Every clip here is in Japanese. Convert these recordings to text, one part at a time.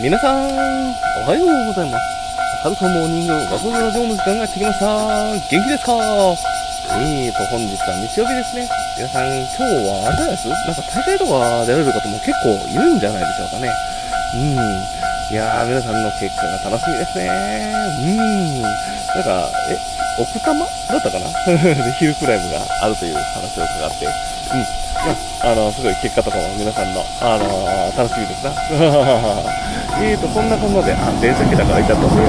皆さん、おはようございます。ハルトモーニング、ワコラジオの時間がやってきました。元気ですか？えーと、本日は日曜日ですね。皆さん、今日はあれじゃないです？なんか大会とか出られる方も結構いるんじゃないでしょうかね。うん。いやー、皆さんの結果が楽しみですね。うん。なんか、え、奥多摩だったかな？で、ヒルクライムがあるという話を伺って、うん。まあ、あの、すごい結果とかも皆さんの、あのー楽しみですな。えーと、そんなこんなで、あ、電車来たからいたと思うよ。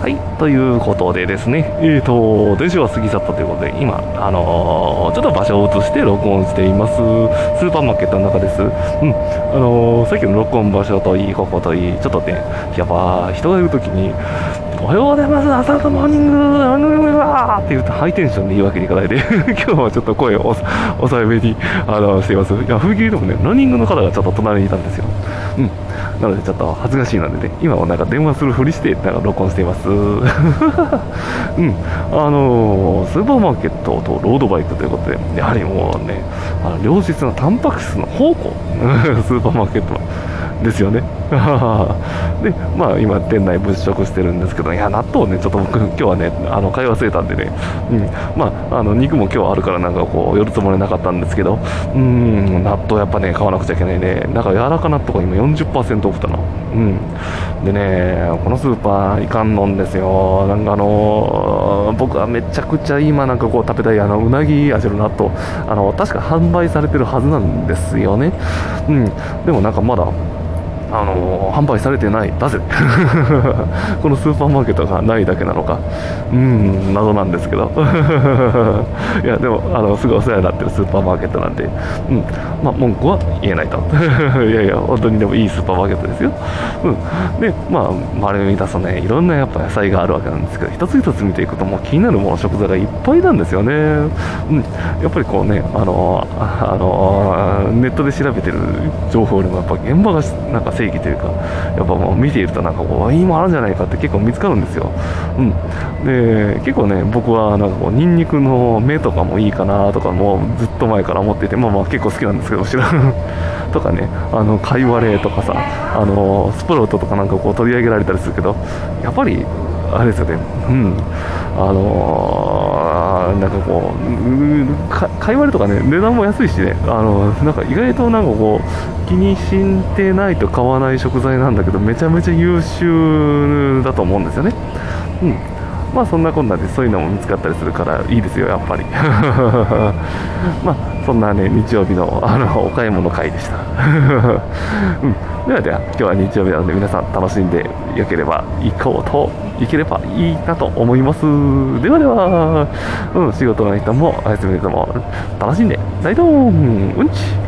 はい、ということでですね、えーと、電車は過ぎ去ったということで、今、あのーちょっと場所を移して録音しています。スーパーマーケットの中です。うん、あのーさっきの録音場所といい、ここといい、ちょっとね、やっぱ人がいるときに、おはようございます、朝のモーニング、あのーって言うとハイテンションで言うわけにいかないで、今日はちょっと声を抑えめに、あのしています。いや、踏切でもね、ランニングの方がちょっと隣にいたんですよ。うん。なのでちょっと恥ずかしいのでね、今はなんか電話するふりして、なんか録音しています。うん。あのースーパーマーケットとロードバイクということで、やはりもうね、あの良質なタンパク質の宝庫、スーパーマーケットは。ですよね。で、まあ今店内物色してるんですけど、いや、納豆ね、ちょっと僕今日はね、あの、買い忘れたんでね、うん。まあ、あの、肉も今日あるからなんかこう、寄るつもりなかったんですけど、うん、納豆やっぱね、買わなくちゃいけないね。なんか柔らか納豆が今40%オフだな。うん。でね、このスーパーいかんのんですよ。なんかあの僕はめちゃくちゃ今なんかこう食べたいあのうなぎ味の納豆、あの、確か販売されてるはずなんですよね。うん。でもなんかまだ、あの販売されてない、なぜ？このスーパーマーケットがないだけなのか、うん、謎なんですけど、いや、でも、あのすごいお世話になってるスーパーマーケットなんで、うん、まあ、文句は言えないと、いやいや、本当にでもいいスーパーマーケットですよ。うん、で、まあ、周りを見たとね、いろんなやっぱ野菜があるわけなんですけど、一つ一つ見ていくと、もう気になるもの、食材がいっぱいなんですよね。うん、やっぱりこうね、あのああのネットで調べてる情報よりも、やっぱ現場がなんか正義というか、やっぱもう見ていると、なんかこう、今あるんじゃないかって結構見つかるんですよ。うん。で、結構ね、僕はなんかこう、ニンニクの芽とかもいいかなとかもずっと前から思っていて、まあまあ結構好きなんですけど、知らん。とかね、あの、カイワレとかさ、あの、スプラウトとかなんかこう取り上げられたりするけど、やっぱり、あれですよね、うん、あのーなんかこう、うんかかいわれとかね、値段も安いしね、あのなんか意外となんかこう、気にしんてないと買わない食材なんだけど、めちゃめちゃ優秀だと思うんですよね。うんまあそんなこんなでそういうのも見つかったりするからいいですよ、やっぱり。まあそんなね、日曜日のあのお買い物会でした。うん、ではでは、今日は日曜日なので皆さん楽しんでよければ行こうと、行ければいいなと思います。ではでは、うん、仕事の人もお休みの人も楽しんで、ライドンうんち